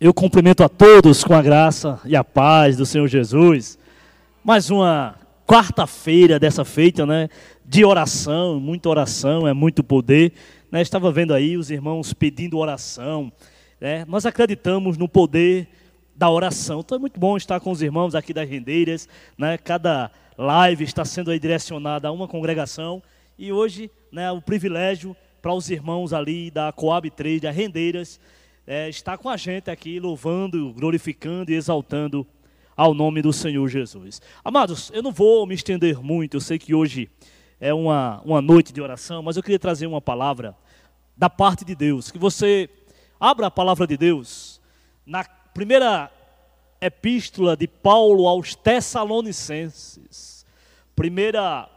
Eu cumprimento a todos com a graça e a paz do Senhor Jesus. Mais uma quarta-feira dessa feita, né? De oração, muita oração, é muito poder. Né? Estava vendo aí os irmãos pedindo oração. Né? Nós acreditamos no poder da oração. Então é muito bom estar com os irmãos aqui das rendeiras. Né? Cada live está sendo direcionada a uma congregação. E hoje, né, o privilégio para os irmãos ali da Coab 3, das rendeiras, é, está com a gente aqui, louvando, glorificando e exaltando ao nome do Senhor Jesus. Amados, eu não vou me estender muito, eu sei que hoje é uma, uma noite de oração, mas eu queria trazer uma palavra da parte de Deus. Que você abra a palavra de Deus na primeira epístola de Paulo aos Tessalonicenses. Primeira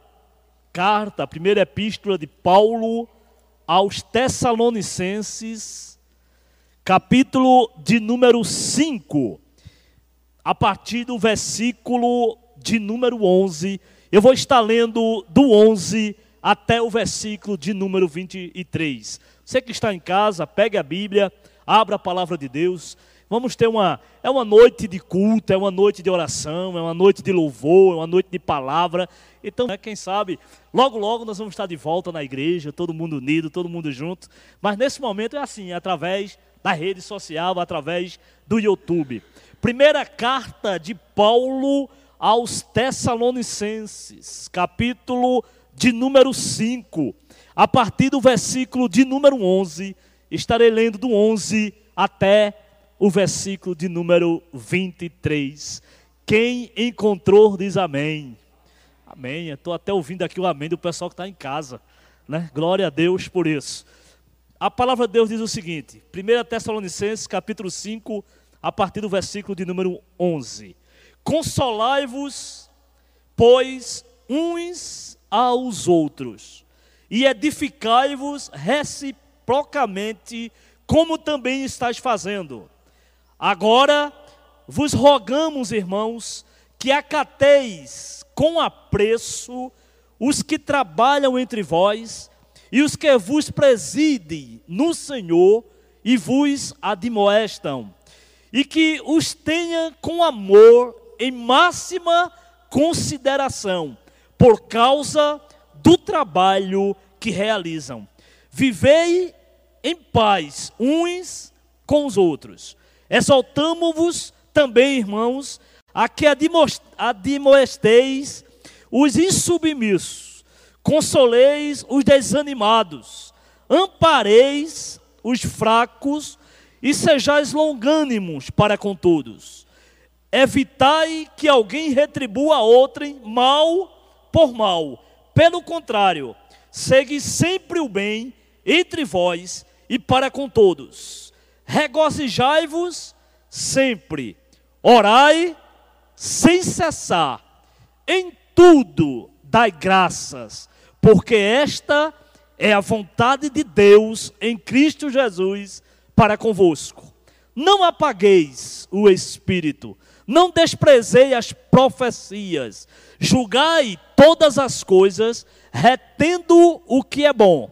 carta, primeira epístola de Paulo aos Tessalonicenses capítulo de número 5, a partir do versículo de número 11. Eu vou estar lendo do 11 até o versículo de número 23. Você que está em casa, pegue a Bíblia, abra a palavra de Deus. Vamos ter uma é uma noite de culto, é uma noite de oração, é uma noite de louvor, é uma noite de palavra. Então, né, quem sabe, logo logo nós vamos estar de volta na igreja, todo mundo unido, todo mundo junto. Mas nesse momento é assim, é através na rede social, através do YouTube. Primeira carta de Paulo aos Tessalonicenses, capítulo de número 5, a partir do versículo de número 11, estarei lendo do 11 até o versículo de número 23. Quem encontrou diz amém. Amém. Estou até ouvindo aqui o amém do pessoal que está em casa. Né? Glória a Deus por isso. A palavra de Deus diz o seguinte, 1 Tessalonicenses capítulo 5, a partir do versículo de número 11. Consolai-vos, pois, uns aos outros, e edificai-vos reciprocamente, como também estáis fazendo. Agora vos rogamos, irmãos, que acateis com apreço os que trabalham entre vós, e os que vos presidem no Senhor e vos admoestam, e que os tenha com amor em máxima consideração, por causa do trabalho que realizam. Vivei em paz uns com os outros. Exaltamo-vos também, irmãos, a que admoesteis os insubmissos consoleis os desanimados, ampareis os fracos e sejais longânimos para com todos. Evitai que alguém retribua a outrem mal por mal. Pelo contrário, segue sempre o bem entre vós e para com todos. Regozijai-vos sempre. Orai sem cessar. Em tudo dai graças porque esta é a vontade de Deus em Cristo Jesus para convosco. Não apagueis o espírito, não desprezei as profecias, julgai todas as coisas, retendo o que é bom.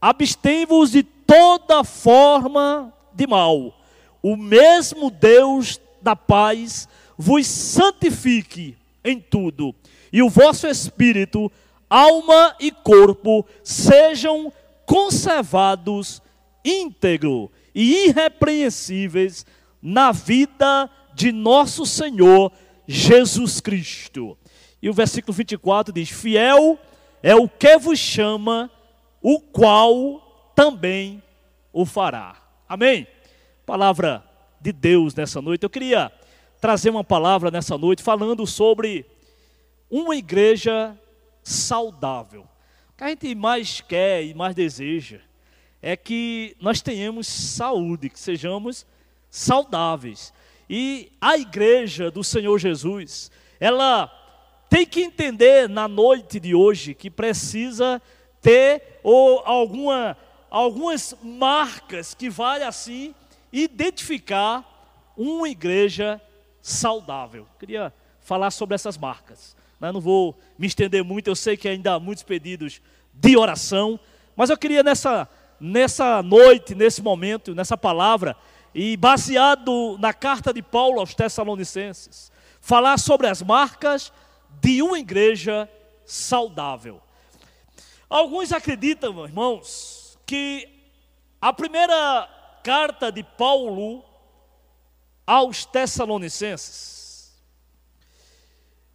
Abstém-vos de toda forma de mal. O mesmo Deus da paz vos santifique em tudo, e o vosso espírito alma e corpo sejam conservados íntegro e irrepreensíveis na vida de nosso Senhor Jesus Cristo. E o versículo 24 diz: Fiel é o que vos chama, o qual também o fará. Amém? Palavra de Deus nessa noite. Eu queria trazer uma palavra nessa noite falando sobre uma igreja saudável. O que a gente mais quer e mais deseja é que nós tenhamos saúde, que sejamos saudáveis. E a igreja do Senhor Jesus, ela tem que entender na noite de hoje que precisa ter ou alguma, algumas marcas que vai assim identificar uma igreja saudável. Queria falar sobre essas marcas. Não vou me estender muito, eu sei que ainda há muitos pedidos de oração, mas eu queria nessa, nessa noite, nesse momento, nessa palavra, e baseado na carta de Paulo aos Tessalonicenses, falar sobre as marcas de uma igreja saudável. Alguns acreditam, irmãos, que a primeira carta de Paulo aos Tessalonicenses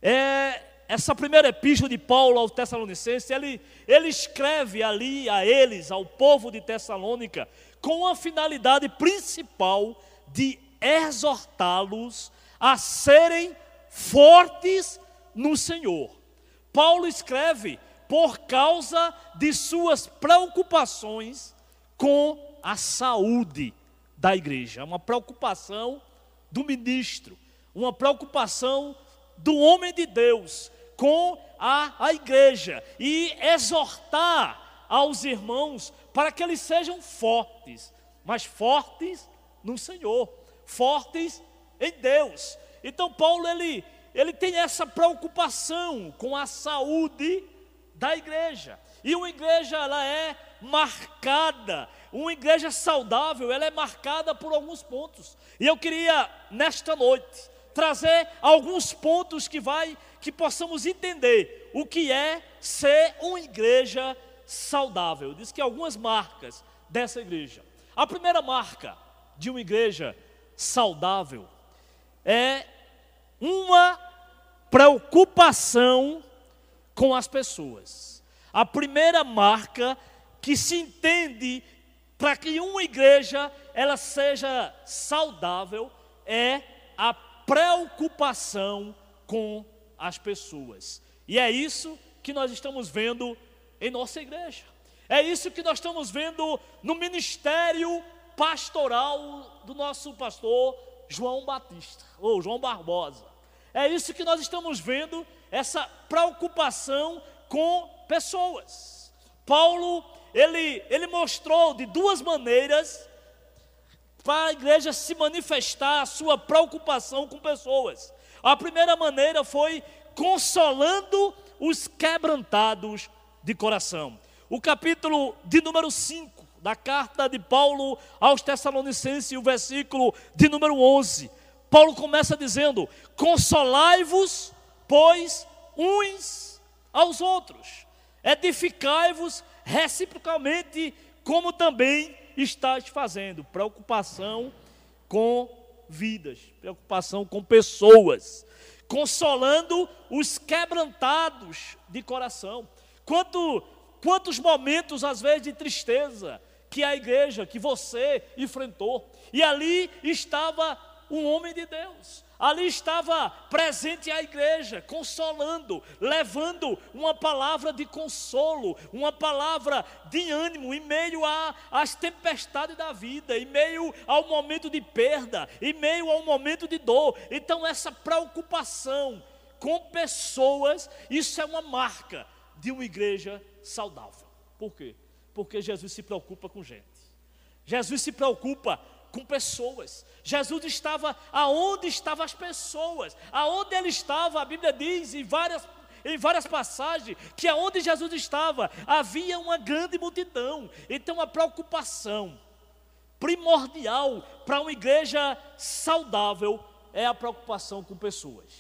é essa primeira epístola de Paulo aos Tessalonicenses, ele, ele escreve ali a eles, ao povo de Tessalônica, com a finalidade principal de exortá-los a serem fortes no Senhor. Paulo escreve por causa de suas preocupações com a saúde da igreja, uma preocupação do ministro, uma preocupação do homem de Deus com a, a igreja e exortar aos irmãos para que eles sejam fortes, mas fortes no Senhor, fortes em Deus. Então Paulo ele, ele tem essa preocupação com a saúde da igreja. E uma igreja ela é marcada, uma igreja saudável, ela é marcada por alguns pontos. E eu queria nesta noite trazer alguns pontos que vai que possamos entender o que é ser uma igreja saudável. Diz que algumas marcas dessa igreja. A primeira marca de uma igreja saudável é uma preocupação com as pessoas. A primeira marca que se entende para que uma igreja ela seja saudável é a preocupação com as pessoas. E é isso que nós estamos vendo em nossa igreja. É isso que nós estamos vendo no ministério pastoral do nosso pastor João Batista, ou João Barbosa. É isso que nós estamos vendo, essa preocupação com pessoas. Paulo, ele, ele mostrou de duas maneiras para a igreja se manifestar a sua preocupação com pessoas. A primeira maneira foi consolando os quebrantados de coração. O capítulo de número 5 da carta de Paulo aos Tessalonicenses, o versículo de número 11. Paulo começa dizendo: Consolai-vos, pois, uns aos outros, edificai-vos reciprocamente, como também estáis fazendo. Preocupação com vidas, preocupação com pessoas, consolando os quebrantados de coração. Quanto, quantos momentos, às vezes, de tristeza que a igreja, que você enfrentou, e ali estava um homem de Deus, Ali estava presente a igreja, consolando, levando uma palavra de consolo, uma palavra de ânimo em meio às tempestades da vida, em meio ao momento de perda, em meio ao momento de dor. Então, essa preocupação com pessoas, isso é uma marca de uma igreja saudável. Por quê? Porque Jesus se preocupa com gente. Jesus se preocupa com pessoas. Jesus estava aonde estavam as pessoas. Aonde ele estava, a Bíblia diz em várias em várias passagens que aonde Jesus estava havia uma grande multidão. Então a preocupação primordial para uma igreja saudável é a preocupação com pessoas,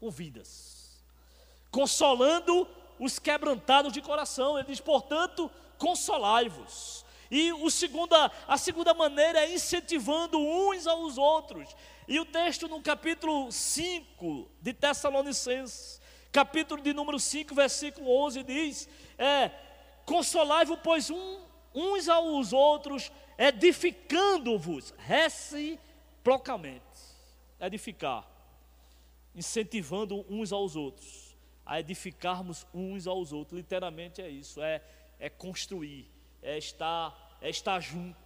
com vidas. Consolando os quebrantados de coração. Ele diz, portanto, consolai-vos. E o segunda, a segunda maneira é incentivando uns aos outros. E o texto no capítulo 5 de Tessalonicenses, capítulo de número 5, versículo 11, diz: é, Consolai-vos, pois, um, uns aos outros, edificando-vos reciprocamente. Edificar, incentivando uns aos outros, a edificarmos uns aos outros. Literalmente é isso, é, é construir, é estar é estar junto,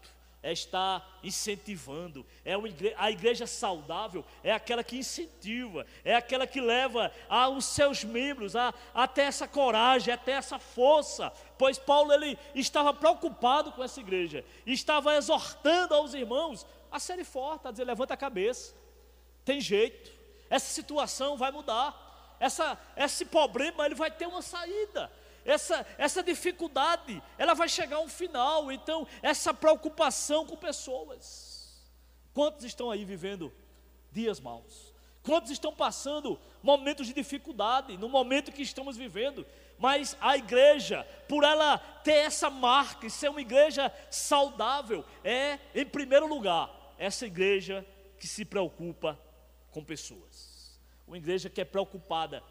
é estar incentivando. É igreja, a igreja saudável é aquela que incentiva, é aquela que leva aos seus membros a, até essa coragem, até essa força. Pois Paulo ele estava preocupado com essa igreja, estava exortando aos irmãos a serem fortes, a dizer: levanta a cabeça, tem jeito, essa situação vai mudar. Essa, esse problema ele vai ter uma saída essa, essa dificuldade, ela vai chegar a um final. Então, essa preocupação com pessoas. Quantos estão aí vivendo dias maus? Quantos estão passando momentos de dificuldade no momento que estamos vivendo? Mas a igreja, por ela ter essa marca e ser uma igreja saudável, é, em primeiro lugar, essa igreja que se preocupa com pessoas. Uma igreja que é preocupada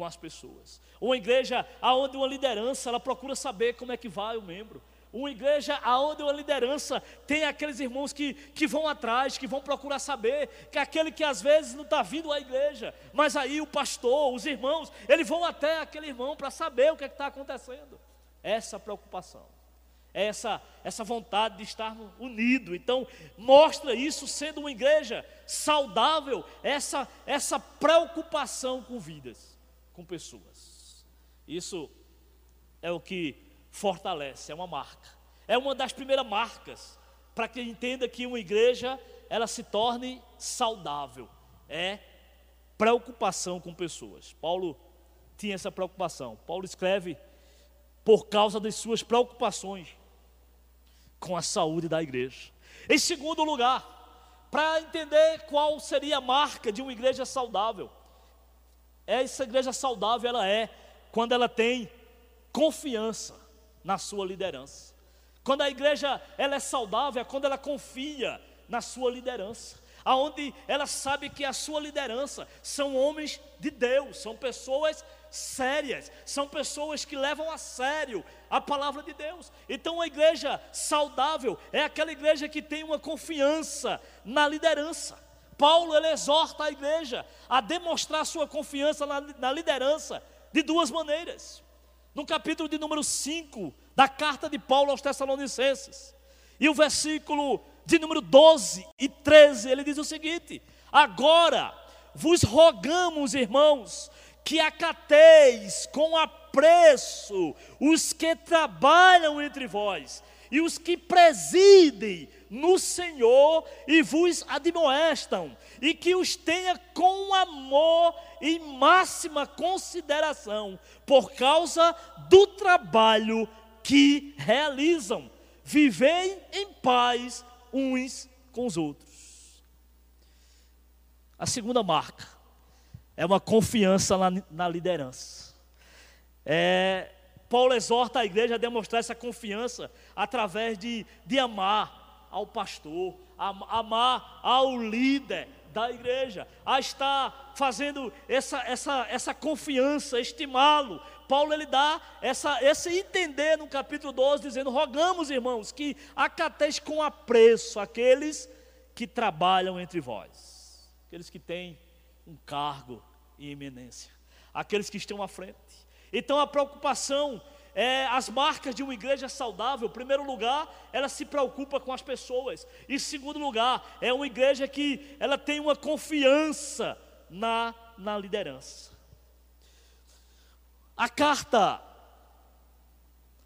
com as pessoas. Uma igreja onde uma liderança ela procura saber como é que vai o membro. Uma igreja onde uma liderança tem aqueles irmãos que, que vão atrás, que vão procurar saber, que é aquele que às vezes não está vindo à igreja, mas aí o pastor, os irmãos, eles vão até aquele irmão para saber o que é está acontecendo. Essa preocupação, essa, essa vontade de estar unido. Então, mostra isso sendo uma igreja saudável, essa, essa preocupação com vidas, com pessoas. Isso é o que fortalece, é uma marca. É uma das primeiras marcas para que entenda que uma igreja ela se torne saudável. É preocupação com pessoas. Paulo tinha essa preocupação. Paulo escreve por causa das suas preocupações com a saúde da igreja. Em segundo lugar, para entender qual seria a marca de uma igreja saudável, essa igreja saudável ela é quando ela tem confiança na sua liderança. Quando a igreja ela é saudável, é quando ela confia na sua liderança. Aonde ela sabe que a sua liderança são homens de Deus, são pessoas sérias, são pessoas que levam a sério a palavra de Deus. Então, a igreja saudável é aquela igreja que tem uma confiança na liderança. Paulo ele exorta a igreja a demonstrar sua confiança na, na liderança de duas maneiras no capítulo de número 5 da carta de Paulo aos Tessalonicenses. E o versículo de número 12 e 13, ele diz o seguinte: Agora vos rogamos, irmãos, que acateis com apreço os que trabalham entre vós e os que presidem no Senhor e vos admoestam, e que os tenha com amor e máxima consideração, por causa do trabalho que realizam. Vivei em paz uns com os outros. A segunda marca é uma confiança na, na liderança. É, Paulo exorta a igreja a demonstrar essa confiança através de, de amar ao pastor, a amar ao líder da igreja, a estar fazendo essa, essa, essa confiança, estimá-lo. Paulo ele dá essa, esse entender no capítulo 12, dizendo: Rogamos, irmãos, que acateis com apreço aqueles que trabalham entre vós, aqueles que têm um cargo e eminência, aqueles que estão à frente. Então a preocupação é, as marcas de uma igreja saudável, em primeiro lugar, ela se preocupa com as pessoas. Em segundo lugar, é uma igreja que ela tem uma confiança na, na liderança. A carta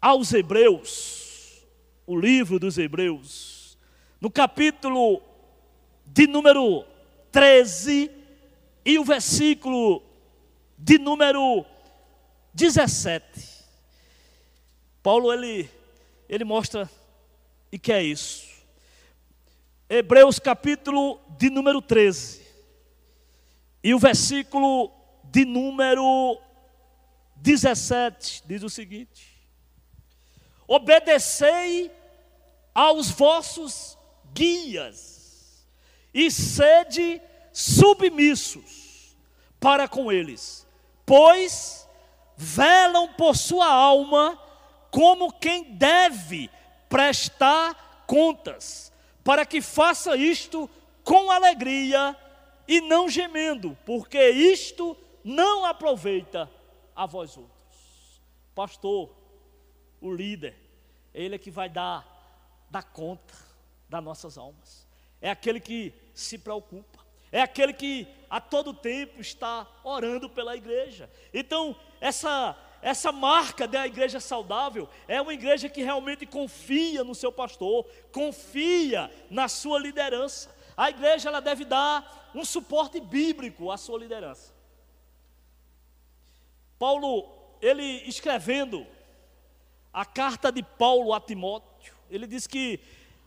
aos Hebreus, o livro dos Hebreus, no capítulo de número 13 e o versículo de número 17. Paulo ele, ele mostra e que é isso. Hebreus capítulo de número 13. E o versículo de número 17 diz o seguinte: Obedecei aos vossos guias e sede submissos para com eles, pois velam por sua alma como quem deve prestar contas, para que faça isto com alegria e não gemendo, porque isto não aproveita a vós outros. Pastor, o líder, ele é que vai dar, dar conta das nossas almas. É aquele que se preocupa. É aquele que a todo tempo está orando pela igreja. Então, essa essa marca da igreja saudável é uma igreja que realmente confia no seu pastor, confia na sua liderança. A igreja ela deve dar um suporte bíblico à sua liderança. Paulo, ele escrevendo a carta de Paulo a Timóteo, ele diz que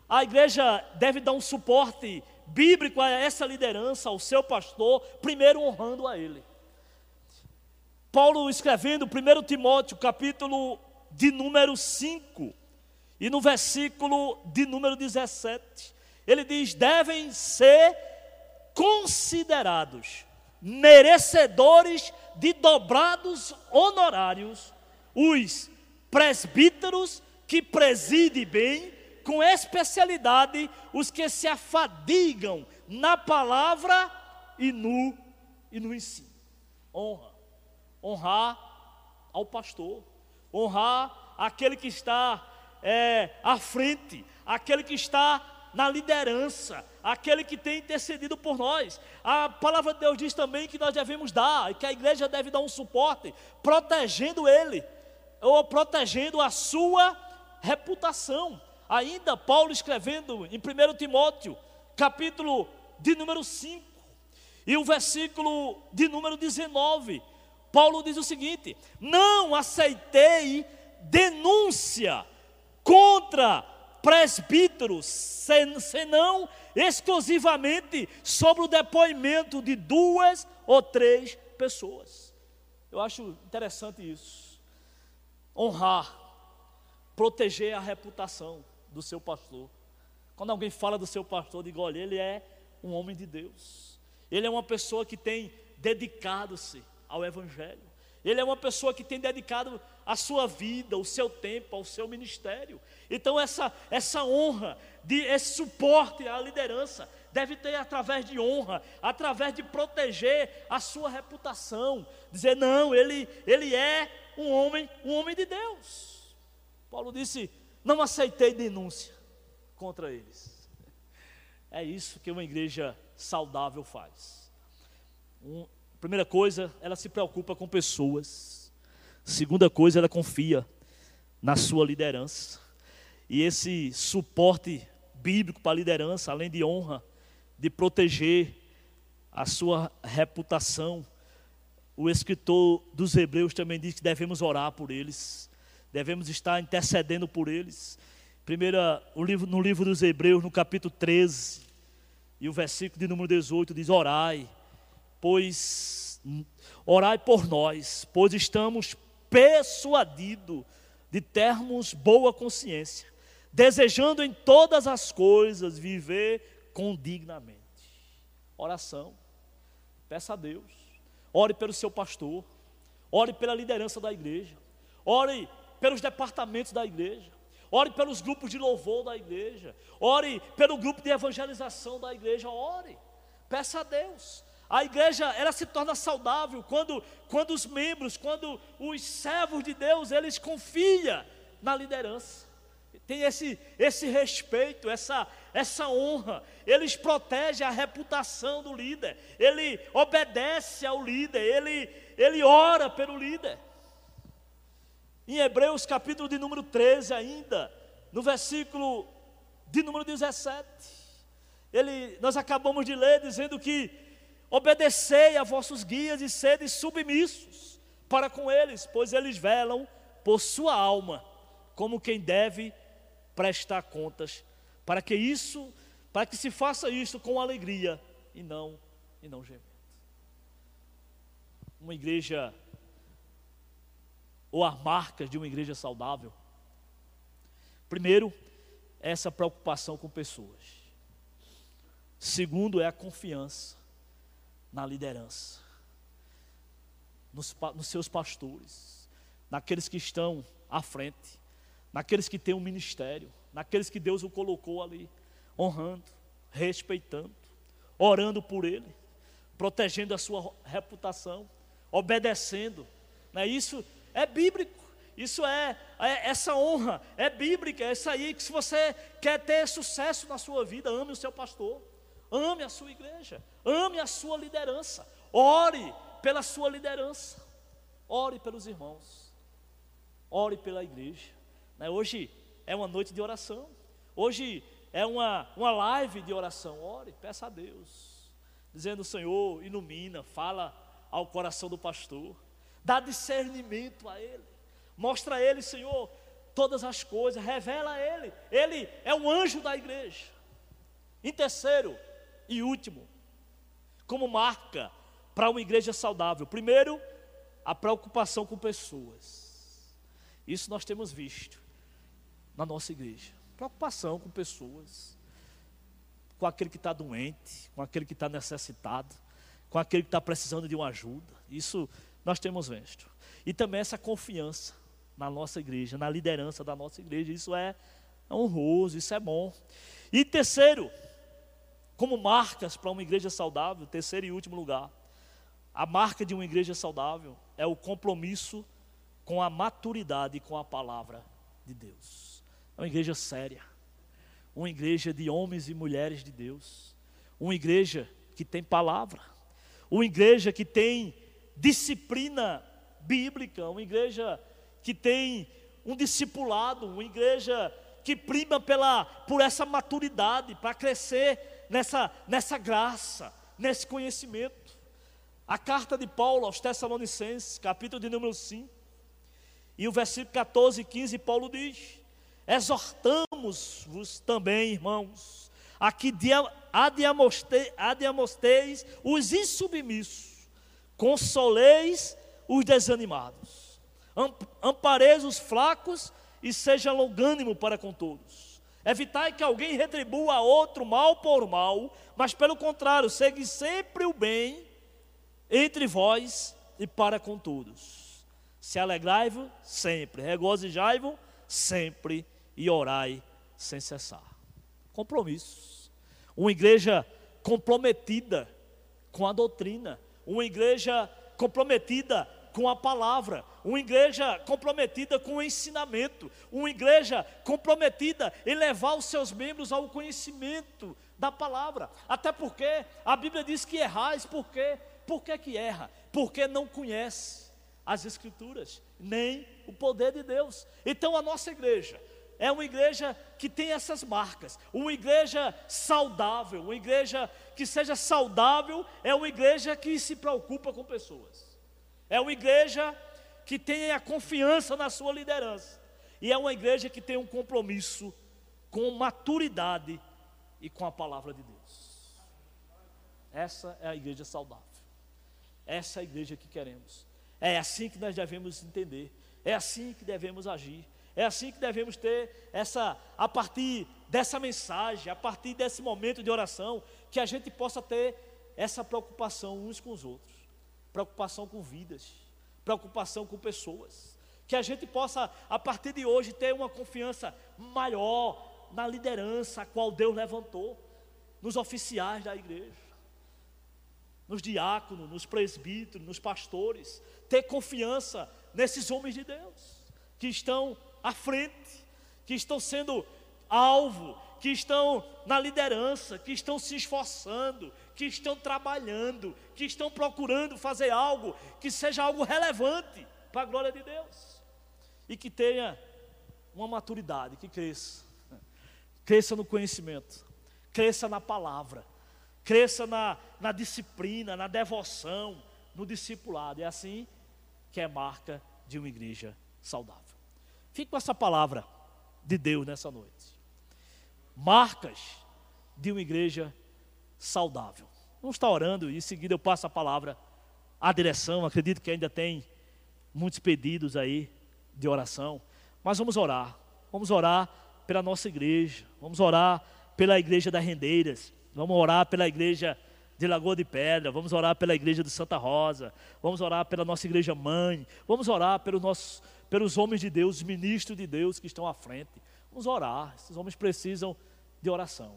a igreja deve dar um suporte bíblico a essa liderança, ao seu pastor, primeiro honrando a ele. Paulo escrevendo 1 Timóteo, capítulo de número 5, e no versículo de número 17, ele diz: devem ser considerados merecedores de dobrados honorários os presbíteros que presidem bem, com especialidade os que se afadigam na palavra e no, e no ensino. Honra. Honrar ao pastor. Honrar aquele que está é, à frente, aquele que está na liderança, aquele que tem intercedido por nós. A palavra de Deus diz também que nós devemos dar, e que a igreja deve dar um suporte, protegendo ele, ou protegendo a sua reputação. Ainda Paulo escrevendo em 1 Timóteo, capítulo de número 5, e o versículo de número 19, Paulo diz o seguinte: Não aceitei denúncia contra presbíteros, senão exclusivamente sobre o depoimento de duas ou três pessoas. Eu acho interessante isso. Honrar, proteger a reputação do seu pastor. Quando alguém fala do seu pastor, diga: olha, ele é um homem de Deus. Ele é uma pessoa que tem dedicado-se ao Evangelho. Ele é uma pessoa que tem dedicado a sua vida, o seu tempo, ao seu ministério. Então, essa, essa honra, de, esse suporte à liderança, deve ter através de honra, através de proteger a sua reputação. Dizer, não, ele, ele é um homem, um homem de Deus. Paulo disse: não aceitei denúncia contra eles. É isso que uma igreja saudável faz. Um, primeira coisa, ela se preocupa com pessoas. Segunda coisa, ela confia na sua liderança. E esse suporte bíblico para a liderança, além de honra, de proteger a sua reputação, o escritor dos Hebreus também diz que devemos orar por eles, devemos estar intercedendo por eles. Primeira, no livro dos Hebreus, no capítulo 13, e o versículo de número 18 diz: Orai, pois orai por nós, pois estamos persuadidos de termos boa consciência, desejando em todas as coisas viver condignamente. Oração, peça a Deus, ore pelo seu pastor, ore pela liderança da igreja, ore pelos departamentos da igreja, ore pelos grupos de louvor da igreja, ore pelo grupo de evangelização da igreja, ore, peça a Deus, a igreja, ela se torna saudável quando, quando os membros, quando os servos de Deus, eles confiam na liderança. Tem esse, esse respeito, essa, essa honra. Eles protegem a reputação do líder. Ele obedece ao líder. Ele, ele ora pelo líder. Em Hebreus capítulo de número 13 ainda, no versículo de número 17, ele, nós acabamos de ler dizendo que Obedecei a vossos guias e sede submissos para com eles, pois eles velam por sua alma, como quem deve prestar contas, para que isso, para que se faça isso com alegria e não e não gemendo. Uma igreja ou as marcas de uma igreja saudável. Primeiro, essa preocupação com pessoas. Segundo é a confiança na liderança, nos, nos seus pastores, naqueles que estão à frente, naqueles que têm um ministério, naqueles que Deus o colocou ali, honrando, respeitando, orando por ele, protegendo a sua reputação, obedecendo. Né? Isso é bíblico. Isso é, é, essa honra é bíblica, é isso aí que se você quer ter sucesso na sua vida, ame o seu pastor. Ame a sua igreja, ame a sua liderança, ore pela sua liderança, ore pelos irmãos, ore pela igreja. Né? Hoje é uma noite de oração, hoje é uma, uma live de oração. Ore, peça a Deus, dizendo: Senhor, ilumina, fala ao coração do pastor, dá discernimento a ele, mostra a ele, Senhor, todas as coisas, revela a ele, ele é um anjo da igreja. Em terceiro, e último, como marca para uma igreja saudável. Primeiro, a preocupação com pessoas. Isso nós temos visto na nossa igreja. Preocupação com pessoas, com aquele que está doente, com aquele que está necessitado, com aquele que está precisando de uma ajuda. Isso nós temos visto. E também essa confiança na nossa igreja, na liderança da nossa igreja. Isso é honroso, isso é bom. E terceiro, como marcas para uma igreja saudável, terceiro e último lugar, a marca de uma igreja saudável é o compromisso com a maturidade com a palavra de Deus. É uma igreja séria, uma igreja de homens e mulheres de Deus, uma igreja que tem palavra, uma igreja que tem disciplina bíblica, uma igreja que tem um discipulado, uma igreja que prima pela, por essa maturidade, para crescer nessa, nessa graça, nesse conhecimento. A carta de Paulo aos Tessalonicenses, capítulo de número 5, e o versículo 14 e 15, Paulo diz: Exortamos-vos também, irmãos, a que adiamosteis os insubmissos, consoleis os desanimados. Ampareis os fracos e seja longânimo para com todos. Evitai que alguém retribua a outro mal por mal, mas pelo contrário, segue sempre o bem entre vós e para com todos. Se alegrai-vos sempre, regozijai-vos sempre e orai sem cessar. Compromissos. Uma igreja comprometida com a doutrina, uma igreja comprometida com a palavra, uma igreja comprometida com o ensinamento, uma igreja comprometida em levar os seus membros ao conhecimento da palavra. Até porque a Bíblia diz que errais, por quê? Por que, que erra? Porque não conhece as Escrituras, nem o poder de Deus. Então a nossa igreja é uma igreja que tem essas marcas, uma igreja saudável, uma igreja que seja saudável, é uma igreja que se preocupa com pessoas. É uma igreja que tem a confiança na sua liderança. E é uma igreja que tem um compromisso com maturidade e com a palavra de Deus. Essa é a igreja saudável. Essa é a igreja que queremos. É assim que nós devemos entender. É assim que devemos agir. É assim que devemos ter essa, a partir dessa mensagem, a partir desse momento de oração, que a gente possa ter essa preocupação uns com os outros preocupação com vidas, preocupação com pessoas. Que a gente possa, a partir de hoje, ter uma confiança maior na liderança a qual Deus levantou, nos oficiais da igreja, nos diáconos, nos presbíteros, nos pastores. Ter confiança nesses homens de Deus que estão à frente, que estão sendo alvo, que estão na liderança, que estão se esforçando, que estão trabalhando, que estão procurando fazer algo que seja algo relevante para a glória de Deus e que tenha uma maturidade, que cresça, cresça no conhecimento, cresça na palavra, cresça na, na disciplina, na devoção, no discipulado. É assim que é marca de uma igreja saudável. Fique com essa palavra de Deus nessa noite. Marcas de uma igreja saudável. Vamos estar orando e em seguida eu passo a palavra à direção. Acredito que ainda tem muitos pedidos aí de oração, mas vamos orar. Vamos orar pela nossa igreja, vamos orar pela igreja das Rendeiras, vamos orar pela igreja de Lagoa de Pedra, vamos orar pela igreja de Santa Rosa, vamos orar pela nossa igreja mãe, vamos orar pelos nossos, pelos homens de Deus, os ministros de Deus que estão à frente. Vamos orar, esses homens precisam de oração.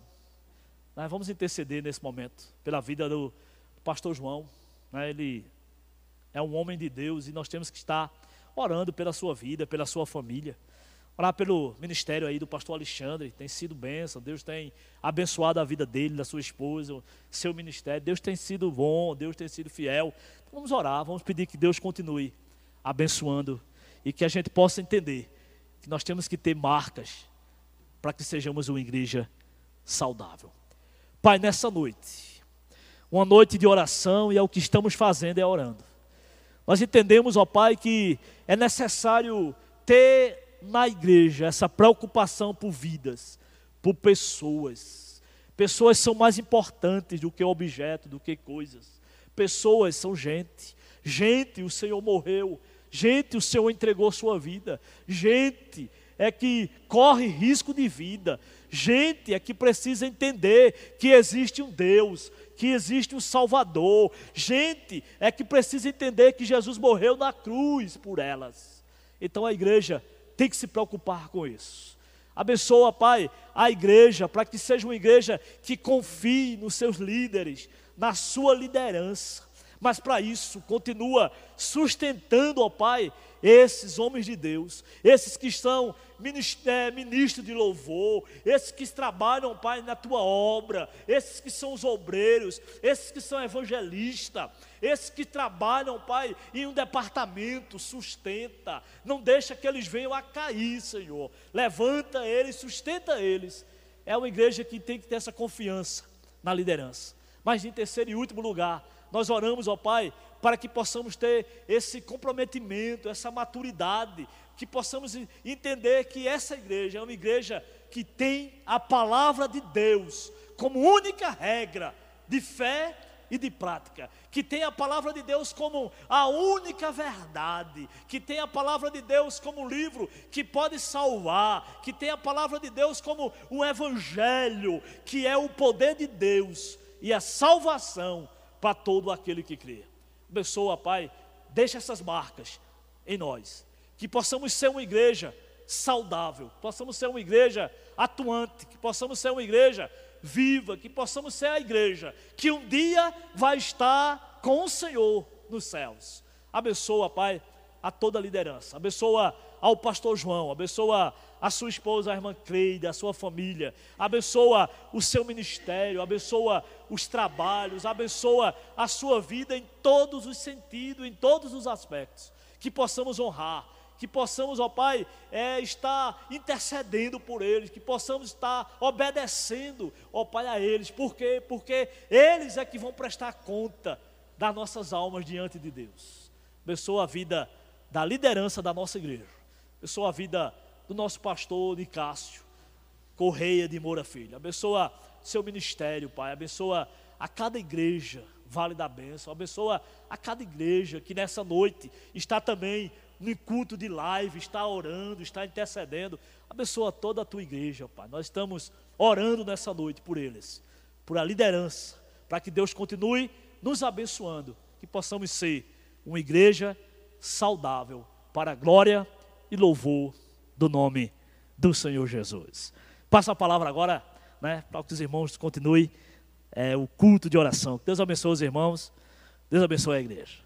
Nós vamos interceder nesse momento pela vida do pastor João. Né? Ele é um homem de Deus e nós temos que estar orando pela sua vida, pela sua família. Orar pelo ministério aí do pastor Alexandre, tem sido bênção, Deus tem abençoado a vida dele, da sua esposa, seu ministério, Deus tem sido bom, Deus tem sido fiel. Então vamos orar, vamos pedir que Deus continue abençoando e que a gente possa entender que nós temos que ter marcas para que sejamos uma igreja saudável. Pai, nessa noite, uma noite de oração e é o que estamos fazendo é orando. Nós entendemos, ó Pai, que é necessário ter na igreja essa preocupação por vidas, por pessoas, Pessoas são mais importantes do que objeto, do que coisas. Pessoas são gente. Gente, o Senhor morreu. Gente, o Senhor entregou sua vida. Gente, é que corre risco de vida. Gente, é que precisa entender que existe um Deus, que existe um Salvador. Gente, é que precisa entender que Jesus morreu na cruz por elas. Então a igreja tem que se preocupar com isso. Abençoa, Pai, a igreja, para que seja uma igreja que confie nos seus líderes, na sua liderança. Mas para isso, continua sustentando, ó Pai, esses homens de Deus, esses que estão é, ministros de louvor, esses que trabalham, Pai, na tua obra, esses que são os obreiros, esses que são evangelistas, esses que trabalham, Pai, em um departamento, sustenta, não deixa que eles venham a cair, Senhor. Levanta eles, sustenta eles. É uma igreja que tem que ter essa confiança na liderança. Mas em terceiro e último lugar, nós oramos, ó Pai, para que possamos ter esse comprometimento, essa maturidade, que possamos entender que essa igreja é uma igreja que tem a palavra de Deus como única regra de fé e de prática, que tem a palavra de Deus como a única verdade, que tem a palavra de Deus como livro que pode salvar, que tem a palavra de Deus como um evangelho, que é o poder de Deus e a salvação para todo aquele que crê. Abençoa, Pai, deixa essas marcas em nós, que possamos ser uma igreja saudável, possamos ser uma igreja atuante, que possamos ser uma igreja viva, que possamos ser a igreja que um dia vai estar com o Senhor nos céus. Abençoa, Pai, a toda a liderança. Abençoa ao pastor João, abençoa a sua esposa, a irmã Cleide, a sua família, abençoa o seu ministério, abençoa os trabalhos, abençoa a sua vida em todos os sentidos, em todos os aspectos. Que possamos honrar, que possamos, ó Pai, é, estar intercedendo por eles, que possamos estar obedecendo, ó Pai, a eles. Por quê? Porque eles é que vão prestar conta das nossas almas diante de Deus. Abençoa a vida da liderança da nossa igreja. Abençoa a vida do nosso pastor de Cássio, Correia de Moura Filho. Abençoa seu ministério, Pai. Abençoa a cada igreja, Vale da Bênção. Abençoa a cada igreja que nessa noite está também no culto de live, está orando, está intercedendo. Abençoa toda a tua igreja, Pai. Nós estamos orando nessa noite por eles, por a liderança, para que Deus continue nos abençoando, que possamos ser uma igreja saudável para a glória e louvor do nome do Senhor Jesus. Passa a palavra agora, né, para que os irmãos continuem é, o culto de oração. Deus abençoe os irmãos, Deus abençoe a igreja.